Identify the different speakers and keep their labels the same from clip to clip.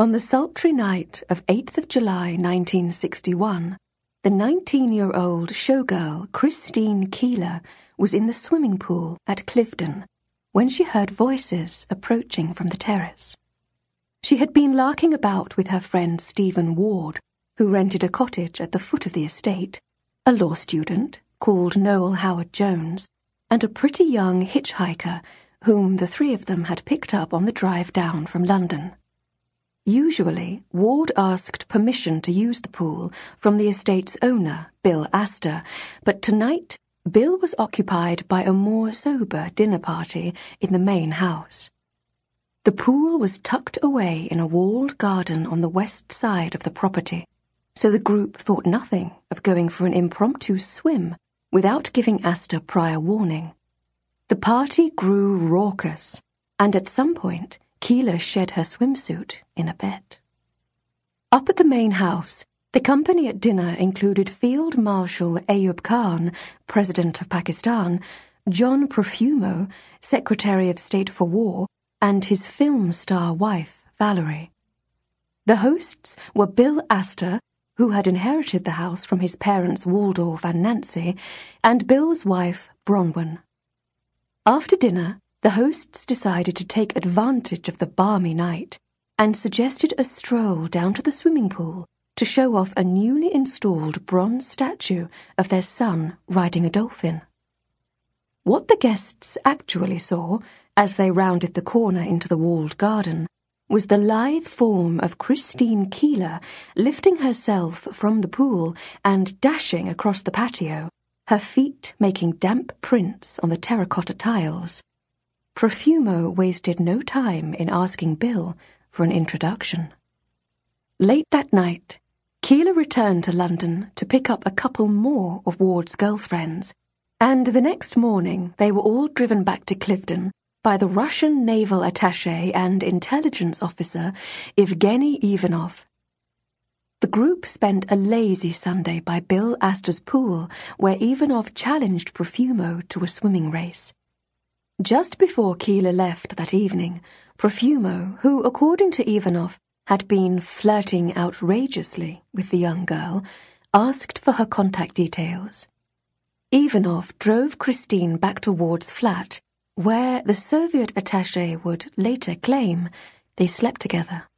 Speaker 1: On the sultry night of 8th of July 1961, the 19 year old showgirl Christine Keeler was in the swimming pool at Cliveden when she heard voices approaching from the terrace. She had been larking about with her friend Stephen Ward, who rented a cottage at the foot of the estate, a law student called Noel Howard Jones, and a pretty young hitchhiker whom the three of them had picked up on the drive down from London. Usually, Ward asked permission to use the pool from the estate's owner, Bill Astor, but tonight Bill was occupied by a more sober dinner party in the main house. The pool was tucked away in a walled garden on the west side of the property, so the group thought nothing of going for an impromptu swim without giving Astor prior warning. The party grew raucous, and at some point, Keeler shed her swimsuit in a bet. Up at the main house, the company at dinner included Field Marshal Ayub Khan, President of Pakistan, John Profumo, Secretary of State for War, and his film star wife, Valerie. The hosts were Bill Astor, who had inherited the house from his parents Waldorf and Nancy, and Bill's wife, Bronwyn. After dinner, the hosts decided to take advantage of the balmy night and suggested a stroll down to the swimming pool to show off a newly installed bronze statue of their son riding a dolphin. What the guests actually saw as they rounded the corner into the walled garden was the lithe form of Christine Keeler lifting herself from the pool and dashing across the patio, her feet making damp prints on the terracotta tiles. Profumo wasted no time in asking Bill for an introduction. Late that night, Keeler returned to London to pick up a couple more of Ward's girlfriends, and the next morning they were all driven back to Cliveden by the Russian naval attaché and intelligence officer Evgeny Ivanov. The group spent a lazy Sunday by Bill Astor's pool, where Ivanov challenged Profumo to a swimming race. Just before Keeler left that evening, Profumo, who, according to Ivanov, had been flirting outrageously with the young girl, asked for her contact details. Ivanov drove Christine back to Ward's flat, where the Soviet attaché would later claim they slept together.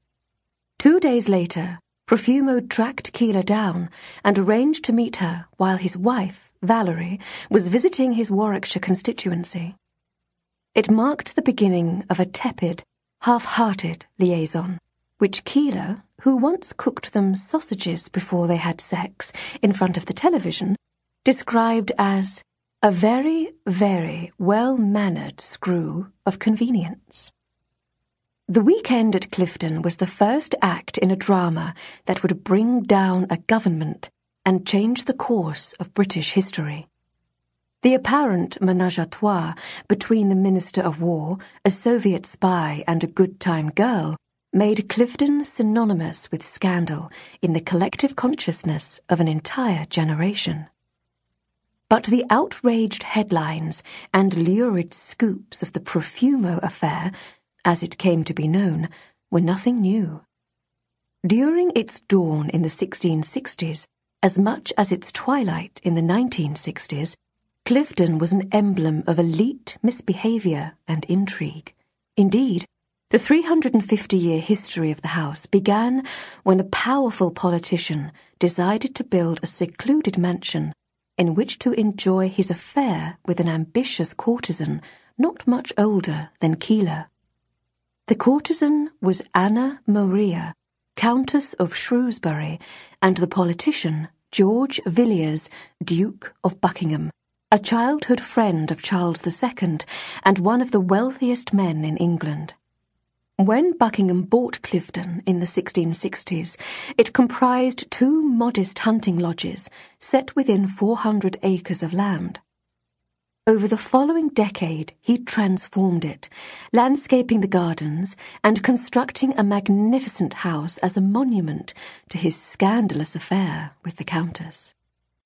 Speaker 1: Two days later, Profumo tracked Keeler down and arranged to meet her while his wife, Valerie, was visiting his Warwickshire constituency. It marked the beginning of a tepid, half-hearted liaison, which Keeler, who once cooked them sausages before they had sex in front of the television, described as a very, very well-mannered screw of convenience. The weekend at Cliveden was the first act in a drama that would bring down a government and change the course of British history. The apparent menage a trois between the Minister of War, a Soviet spy, and a good time girl made Cliveden synonymous with scandal in the collective consciousness of an entire generation. But the outraged headlines and lurid scoops of the Profumo affair, as it came to be known, were nothing new. During its dawn in the 1660s, as much as its twilight in the 1960s, Cliveden was an emblem of elite misbehaviour and intrigue. Indeed, the 350 year history of the house began when a powerful politician decided to build a secluded mansion in which to enjoy his affair with an ambitious courtesan not much older than Keeler. The courtesan was Anna Maria, Countess of Shrewsbury, and the politician George Villiers, Duke of Buckingham a childhood friend of Charles II and one of the wealthiest men in England. When Buckingham bought Cliveden in the 1660s, it comprised two modest hunting lodges set within 400 acres of land. Over the following decade, he transformed it, landscaping the gardens and constructing a magnificent house as a monument to his scandalous affair with the Countess.